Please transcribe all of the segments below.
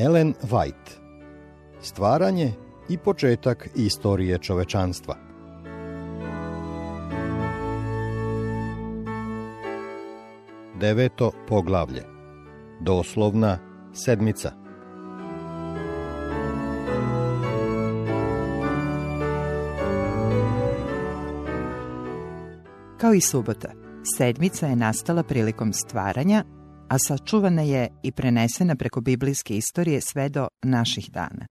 Ellen White. Stvaranje i početak istorije čovečanstva. Deveto poglavlje. Doslovna sedmica. Kao i subota, sedmica je nastala prilikom stvaranja, a sačuvana je i prenesena preko biblijske istorije sve do naših dana.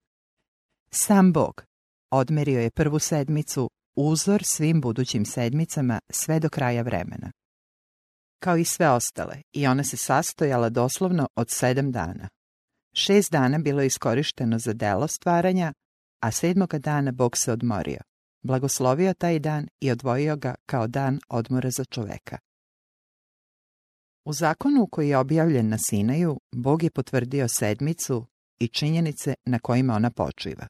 Sam Bog odmerio je prvu sedmicu uzor svim budućim sedmicama sve do kraja vremena. Kao i sve ostale, i ona se sastojala doslovno od sedam dana. Šest dana bilo je iskorišteno za delo stvaranja, a sedmoga dana Bog se odmorio blagoslovio taj dan i odvojio ga kao dan odmora za čoveka. U zakonu koji je objavljen na Sinaju, Bog je potvrdio sedmicu i činjenice na kojima ona počiva.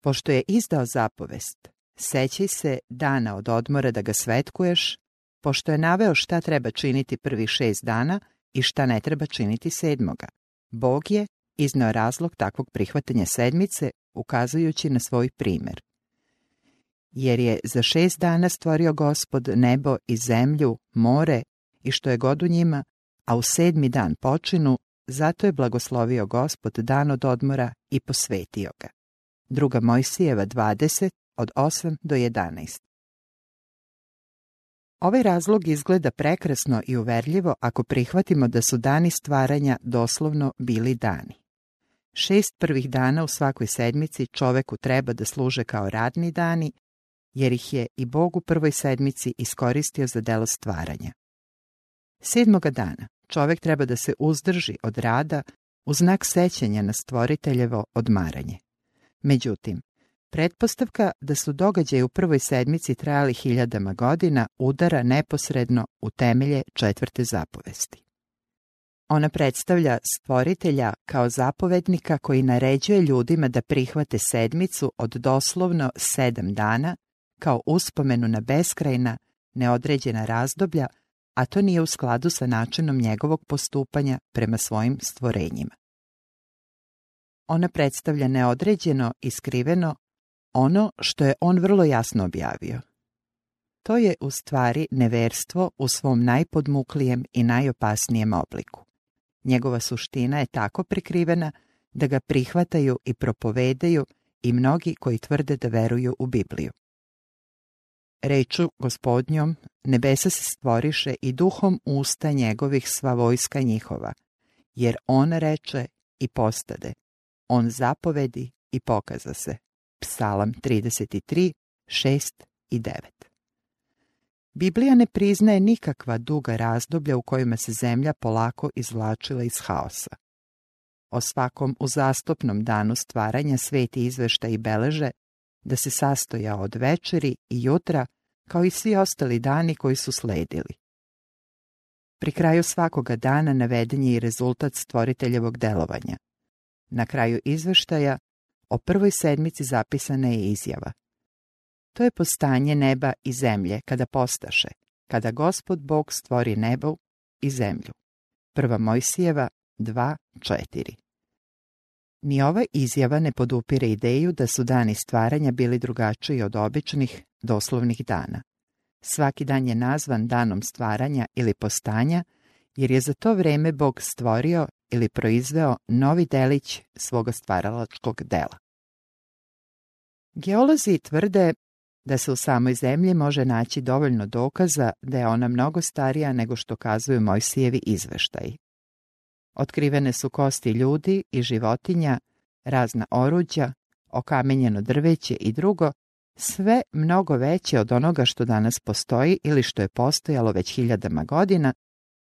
Pošto je izdao zapovest, sećaj se dana od odmora da ga svetkuješ, pošto je naveo šta treba činiti prvi šest dana i šta ne treba činiti sedmoga. Bog je iznao razlog takvog prihvatanja sedmice, ukazujući na svoj primer jer je za šest dana stvorio gospod nebo i zemlju, more i što je god u njima, a u sedmi dan počinu, zato je blagoslovio gospod dan od odmora i posvetio ga. Druga Mojsijeva 20 od 8 do 11. Ovaj razlog izgleda prekrasno i uverljivo ako prihvatimo da su dani stvaranja doslovno bili dani. Šest prvih dana u svakoj sedmici čoveku treba da služe kao radni dani, jer ih je i Bog u prvoj sedmici iskoristio za delo stvaranja. Sedmoga dana čovek treba da se uzdrži od rada u znak sećanja na stvoriteljevo odmaranje. Međutim, pretpostavka da su događaje u prvoj sedmici trajali hiljadama godina udara neposredno u temelje četvrte zapovesti. Ona predstavlja stvoritelja kao zapovednika koji naređuje ljudima da prihvate sedmicu od doslovno sedam dana kao uspomenu na beskrajna, neodređena razdoblja, a to nije u skladu sa načinom njegovog postupanja prema svojim stvorenjima. Ona predstavlja neodređeno i skriveno ono što je on vrlo jasno objavio. To je u stvari neverstvo u svom najpodmuklijem i najopasnijem obliku. Njegova suština je tako prikrivena da ga prihvataju i propovedaju i mnogi koji tvrde da veruju u Bibliju. Reču gospodnjom, nebesa se stvoriše i duhom usta njegovih sva vojska njihova, jer on reče i postade, on zapovedi i pokaza se. Psalam 33, 6 i 9 Biblija ne priznaje nikakva duga razdoblja u kojima se zemlja polako izvlačila iz haosa. O svakom uzastopnom danu stvaranja sveti izvešta i beleže da se sastoja od večeri i jutra, kao i svi ostali dani koji su sledili. Pri kraju svakoga dana naveden je i rezultat stvoriteljevog delovanja. Na kraju izveštaja o prvoj sedmici zapisana je izjava. To je postanje neba i zemlje kada postaše, kada gospod Bog stvori nebo i zemlju. Prva Mojsijeva 2.4 Ni ova izjava ne podupire ideju da su dani stvaranja bili drugačiji od običnih, doslovnih dana. Svaki dan je nazvan danom stvaranja ili postanja, jer je za to vreme Bog stvorio ili proizveo novi delić svoga stvaralačkog dela. Geolozi tvrde da se u samoj zemlji može naći dovoljno dokaza da je ona mnogo starija nego što kazuju Mojsijevi izveštaji. Otkrivene su kosti ljudi i životinja, razna oruđa, okamenjeno drveće i drugo, sve mnogo veće od onoga što danas postoji ili što je postojalo već hiljadama godina,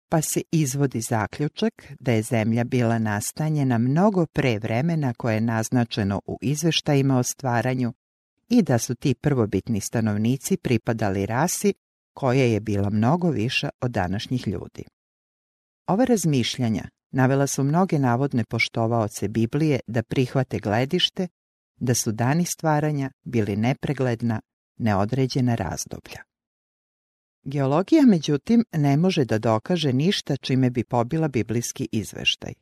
pa se izvodi zaključak da je zemlja bila nastanjena mnogo pre vremena koje je naznačeno u izveštajima o stvaranju i da su ti prvobitni stanovnici pripadali rasi koja je bila mnogo viša od današnjih ljudi. Ova razmišljanja navela su mnoge navodne poštovaoce Biblije da prihvate gledište da su dani stvaranja bili nepregledna, neodređena razdoblja. Geologija, međutim, ne može da dokaže ništa čime bi pobila biblijski izveštaj.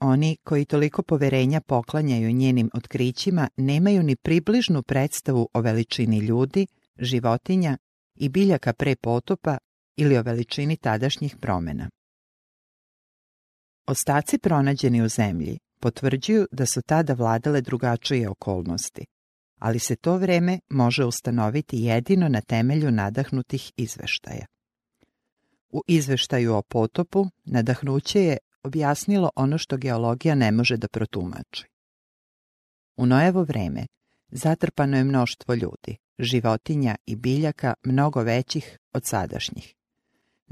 Oni koji toliko poverenja poklanjaju njenim otkrićima nemaju ni približnu predstavu o veličini ljudi, životinja i biljaka pre potopa ili o veličini tadašnjih promjena. Ostaci pronađeni u zemlji potvrđuju da su tada vladale drugačije okolnosti, ali se to vreme može ustanoviti jedino na temelju nadahnutih izveštaja. U izveštaju o potopu nadahnuće je objasnilo ono što geologija ne može da protumači. U Nojevo vreme zatrpano je mnoštvo ljudi, životinja i biljaka mnogo većih od sadašnjih.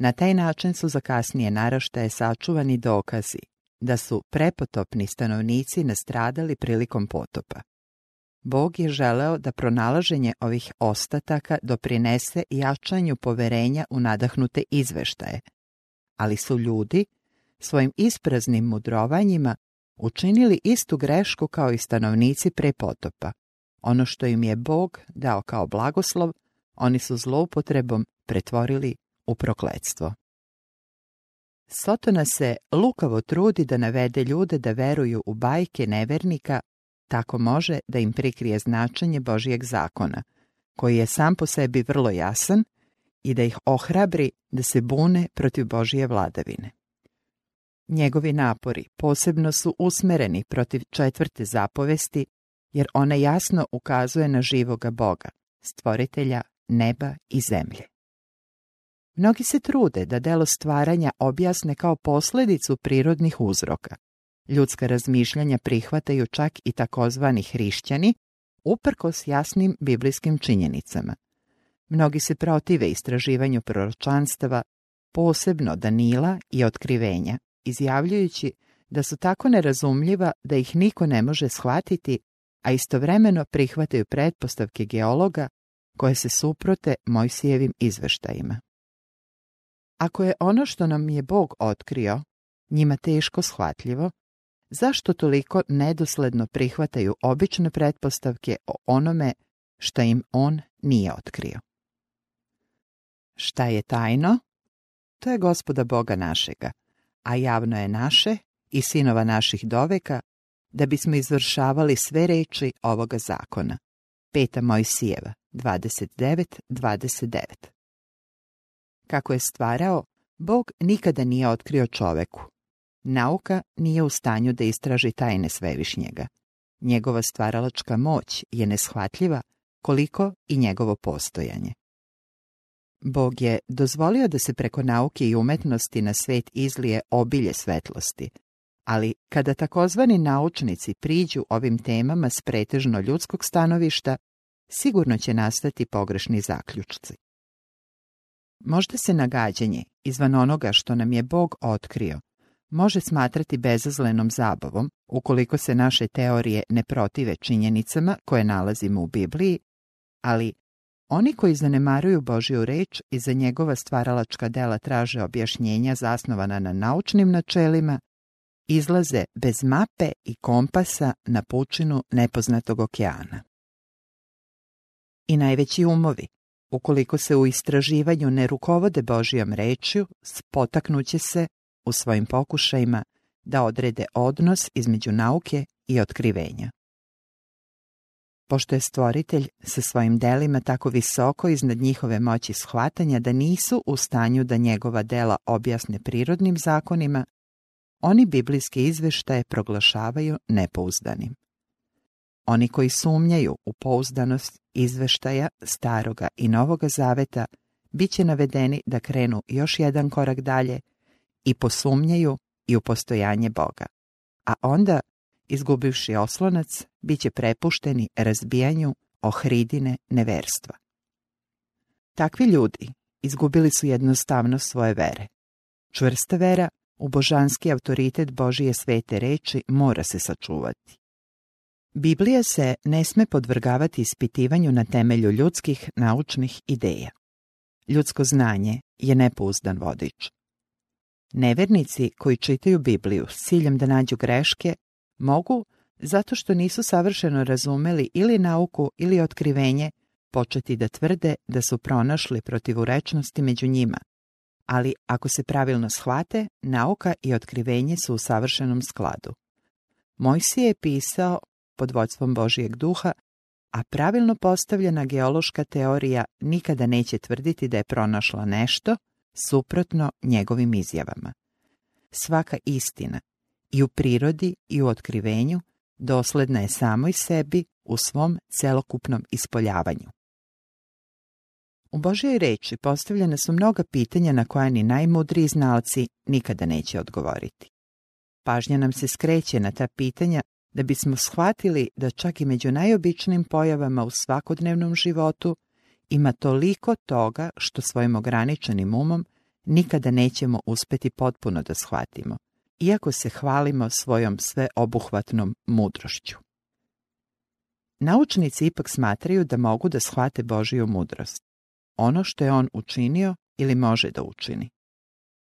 Na taj način su za kasnije naraštaje sačuvani dokazi da su prepotopni stanovnici nastradali prilikom potopa. Bog je želeo da pronalaženje ovih ostataka doprinese jačanju poverenja u nadahnute izveštaje, ali su ljudi svojim ispraznim mudrovanjima učinili istu grešku kao i stanovnici pre potopa. Ono što im je Bog dao kao blagoslov, oni su zloupotrebom pretvorili u prokledstvo. Sotona se lukavo trudi da navede ljude da veruju u bajke nevernika, tako može da im prikrije značenje Božijeg zakona, koji je sam po sebi vrlo jasan i da ih ohrabri da se bune protiv Božije vladavine. Njegovi napori posebno su usmereni protiv četvrte zapovesti, jer ona jasno ukazuje na živoga Boga, stvoritelja neba i zemlje. Mnogi se trude da delo stvaranja objasne kao posljedicu prirodnih uzroka. Ljudska razmišljanja prihvataju čak i takozvani hrišćani, uprkos jasnim biblijskim činjenicama. Mnogi se protive istraživanju proročanstava, posebno Danila i otkrivenja, izjavljujući da su tako nerazumljiva da ih niko ne može shvatiti, a istovremeno prihvataju pretpostavke geologa koje se suprote Mojsijevim izveštajima. Ako je ono što nam je Bog otkrio njima teško shvatljivo, zašto toliko nedosledno prihvataju obične pretpostavke o onome što im On nije otkrio? Šta je tajno? To je gospoda Boga našega, a javno je naše i sinova naših doveka, da bismo izvršavali sve reči ovoga zakona. Peta Mojsijeva, 29.29 Kako je stvarao, Bog nikada nije otkrio čoveku. Nauka nije u stanju da istraži tajne svevišnjega. Njegova stvaralačka moć je neshvatljiva koliko i njegovo postojanje. Bog je dozvolio da se preko nauke i umetnosti na svet izlije obilje svetlosti, ali kada takozvani naučnici priđu ovim temama s pretežno ljudskog stanovišta, sigurno će nastati pogrešni zaključci. Možda se nagađanje izvan onoga što nam je Bog otkrio može smatrati bezazlenom zabavom ukoliko se naše teorije ne protive činjenicama koje nalazimo u Bibliji, ali oni koji zanemaruju Božju reč i za njegova stvaralačka dela traže objašnjenja zasnovana na naučnim načelima, izlaze bez mape i kompasa na pučinu nepoznatog okeana. I najveći umovi, ukoliko se u istraživanju ne rukovode Božijom rečju, spotaknuće se u svojim pokušajima da odrede odnos između nauke i otkrivenja. Pošto je stvoritelj sa svojim delima tako visoko iznad njihove moći shvatanja da nisu u stanju da njegova dela objasne prirodnim zakonima, oni biblijske izveštaje proglašavaju nepouzdanim. Oni koji sumnjaju u pouzdanost izveštaja staroga i novoga zaveta bit će navedeni da krenu još jedan korak dalje i posumnjaju i u postojanje Boga. A onda, izgubivši oslonac, bit će prepušteni razbijanju ohridine neverstva. Takvi ljudi izgubili su jednostavno svoje vere. Čvrsta vera u božanski autoritet Božije svete reči mora se sačuvati. Biblija se ne sme podvrgavati ispitivanju na temelju ljudskih naučnih ideja. Ljudsko znanje je nepouzdan vodič. Nevernici koji čitaju Bibliju s ciljem da nađu greške mogu, zato što nisu savršeno razumeli ili nauku ili otkrivenje, početi da tvrde da su pronašli protivurečnosti među njima, ali ako se pravilno shvate, nauka i otkrivenje su u savršenom skladu. Mojsije je pisao pod vodstvom Božijeg duha, a pravilno postavljena geološka teorija nikada neće tvrditi da je pronašla nešto suprotno njegovim izjavama. Svaka istina, i u prirodi i u otkrivenju, dosledna je samoj sebi u svom celokupnom ispoljavanju. U Božjoj reči postavljena su mnoga pitanja na koja ni najmudriji znalci nikada neće odgovoriti. Pažnja nam se skreće na ta pitanja da bismo shvatili da čak i među najobičnim pojavama u svakodnevnom životu ima toliko toga što svojim ograničenim umom nikada nećemo uspeti potpuno da shvatimo, iako se hvalimo svojom sveobuhvatnom mudrošću. Naučnici ipak smatraju da mogu da shvate Božiju mudrost, ono što je on učinio ili može da učini.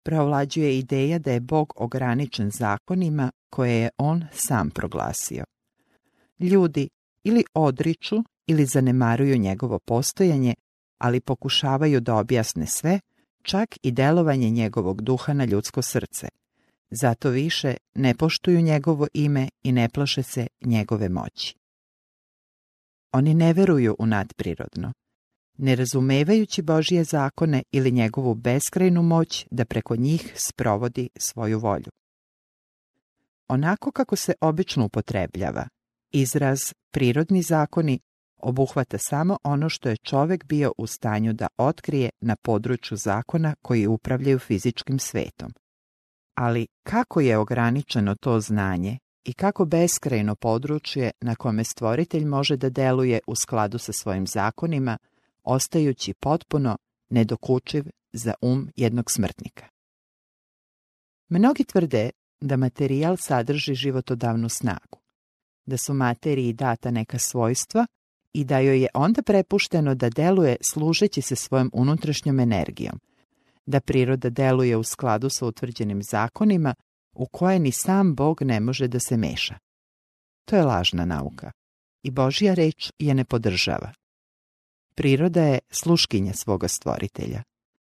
Preovlađuje ideja da je Bog ograničen zakonima koje je on sam proglasio. Ljudi ili odriču ili zanemaruju njegovo postojanje, ali pokušavaju da objasne sve, čak i delovanje njegovog duha na ljudsko srce. Zato više ne poštuju njegovo ime i ne plaše se njegove moći. Oni ne veruju u nadprirodno, ne razumevajući Božije zakone ili njegovu beskrajnu moć da preko njih sprovodi svoju volju. Onako kako se obično upotrebljava, izraz prirodni zakoni obuhvata samo ono što je čovek bio u stanju da otkrije na području zakona koji upravljaju fizičkim svetom. Ali kako je ograničeno to znanje i kako beskrajno područje na kome stvoritelj može da deluje u skladu sa svojim zakonima, ostajući potpuno nedokučiv za um jednog smrtnika. Mnogi tvrde da materijal sadrži životodavnu snagu, da su materiji data neka svojstva i da joj je onda prepušteno da deluje služeći se svojom unutrašnjom energijom, da priroda deluje u skladu sa utvrđenim zakonima u koje ni sam Bog ne može da se meša. To je lažna nauka i Božja reč je ne podržava. Priroda je sluškinja svoga stvoritelja.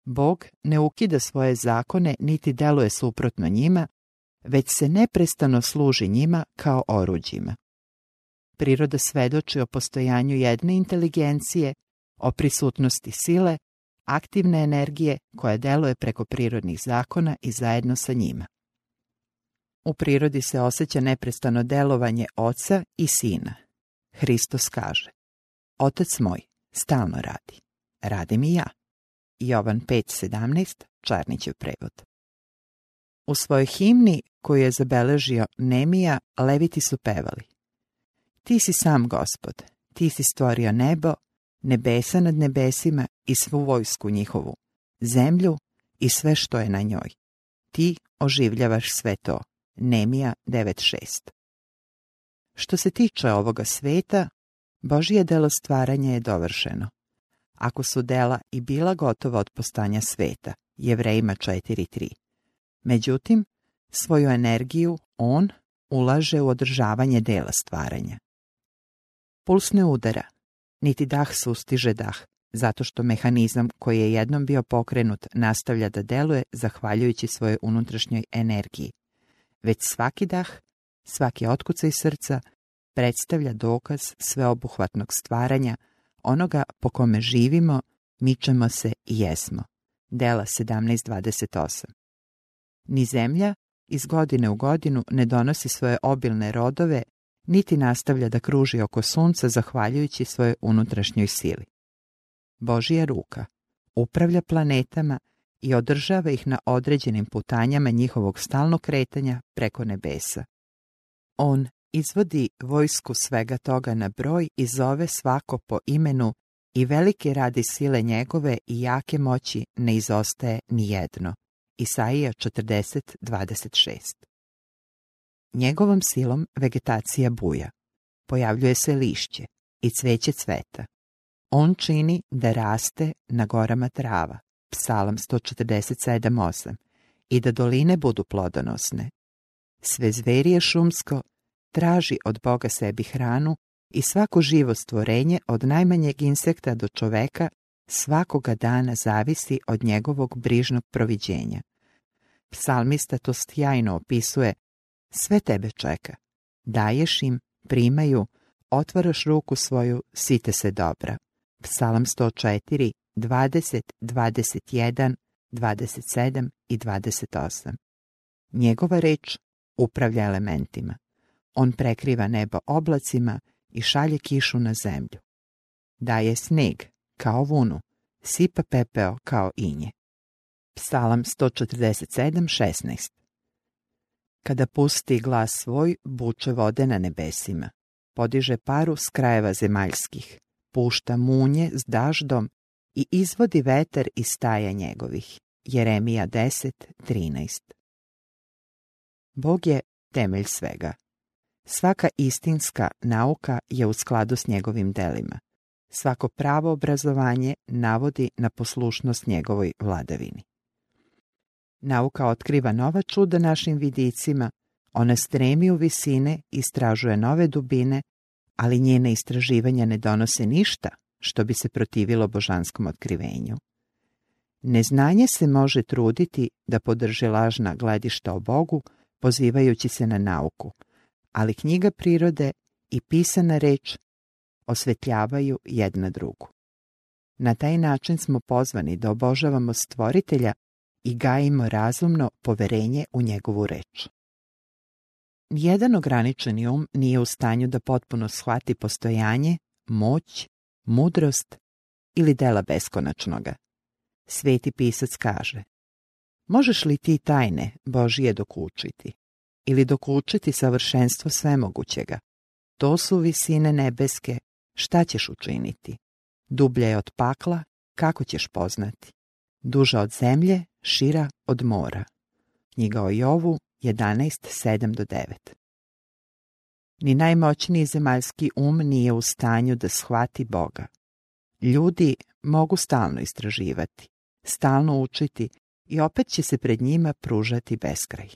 Bog ne ukida svoje zakone niti deluje suprotno njima, već se neprestano služi njima kao oruđima. Priroda svedoči o postojanju jedne inteligencije, o prisutnosti sile, aktivne energije koja deluje preko prirodnih zakona i zajedno sa njima. U prirodi se osjeća neprestano delovanje oca i sina. Hristos kaže, Otac moj stalno radi. Radim i ja. Jovan 5.17, Čarnićev prevod. U svojoj himni koju je zabeležio Nemija, leviti su pevali. Ti si sam gospod, ti si stvorio nebo, nebesa nad nebesima i svu vojsku njihovu, zemlju i sve što je na njoj. Ti oživljavaš sve to. Nemija 9.6 Što se tiče ovoga sveta, Božije delo stvaranja je dovršeno. Ako su dela i bila gotova od postanja sveta, Jevrejima 4.3. Međutim, svoju energiju on ulaže u održavanje dela stvaranja. Puls ne udara, niti dah sustiže dah, zato što mehanizam koji je jednom bio pokrenut nastavlja da deluje zahvaljujući svojoj unutrašnjoj energiji. Već svaki dah, svaki otkucaj srca predstavlja dokaz sveobuhvatnog stvaranja, onoga po kome živimo, mičemo se i jesmo. Dela 17.28 Ni zemlja iz godine u godinu ne donosi svoje obilne rodove, niti nastavlja da kruži oko sunca zahvaljujući svoje unutrašnjoj sili. Božija ruka upravlja planetama i održava ih na određenim putanjama njihovog stalnog kretanja preko nebesa. On izvodi vojsku svega toga na broj i zove svako po imenu i velike radi sile njegove i jake moći ne izostaje ni jedno. Isaija 40.26 Njegovom silom vegetacija buja. Pojavljuje se lišće i cveće cveta. On čini da raste na gorama trava, psalam 147.8, i da doline budu plodonosne. Sve zverije šumsko traži od Boga sebi hranu i svako živo stvorenje od najmanjeg insekta do čoveka svakoga dana zavisi od njegovog brižnog proviđenja. Psalmista to sjajno opisuje, sve tebe čeka. Daješ im, primaju, otvaraš ruku svoju, site se dobra. Psalam 104, 20, 21, 27 i 28. Njegova reč upravlja elementima. On prekriva nebo oblacima i šalje kišu na zemlju. Daje sneg, kao vunu, sipa pepeo kao inje. Psalam 147.16 Kada pusti glas svoj, buče vode na nebesima, podiže paru s krajeva zemaljskih, pušta munje s daždom i izvodi veter iz staja njegovih. Jeremija 10.13 Bog je temelj svega. Svaka istinska nauka je u skladu s njegovim delima. Svako pravo obrazovanje navodi na poslušnost njegovoj vladavini. Nauka otkriva nova čuda našim vidicima, ona stremi u visine, istražuje nove dubine, ali njene istraživanja ne donose ništa što bi se protivilo božanskom otkrivenju. Neznanje se može truditi da podrži lažna gledišta o Bogu, pozivajući se na nauku, ali knjiga prirode i pisana reč osvetljavaju jedna drugu. Na taj način smo pozvani da obožavamo stvoritelja i gajimo razumno poverenje u njegovu reč. Nijedan ograničeni um nije u stanju da potpuno shvati postojanje, moć, mudrost ili dela beskonačnoga. Sveti pisac kaže Možeš li ti tajne Božije dokučiti? Ili dokučiti savršenstvo svemogućega? To su visine nebeske, šta ćeš učiniti? Dublje je od pakla, kako ćeš poznati? Duža od zemlje, šira od mora. Knjiga o Jovu 11.7 do 9 Ni najmoćniji zemaljski um nije u stanju da shvati Boga. Ljudi mogu stalno istraživati, stalno učiti i opet će se pred njima pružati beskraj.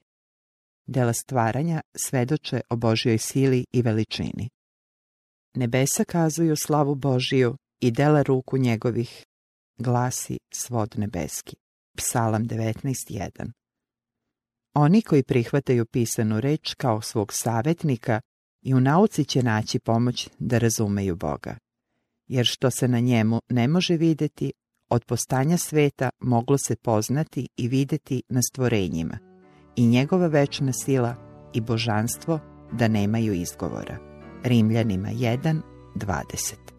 Dela stvaranja svedoče o Božjoj sili i veličini. Nebesa kazuju slavu Božiju i dela ruku njegovih, glasi svod nebeski. Psalam 19.1 Oni koji prihvataju pisanu reč kao svog savjetnika i u nauci će naći pomoć da razumeju Boga. Jer što se na njemu ne može vidjeti, od postanja sveta moglo se poznati i vidjeti na stvorenjima i njegova večna sila i božanstvo da nemaju izgovora. Rimljanima 1.20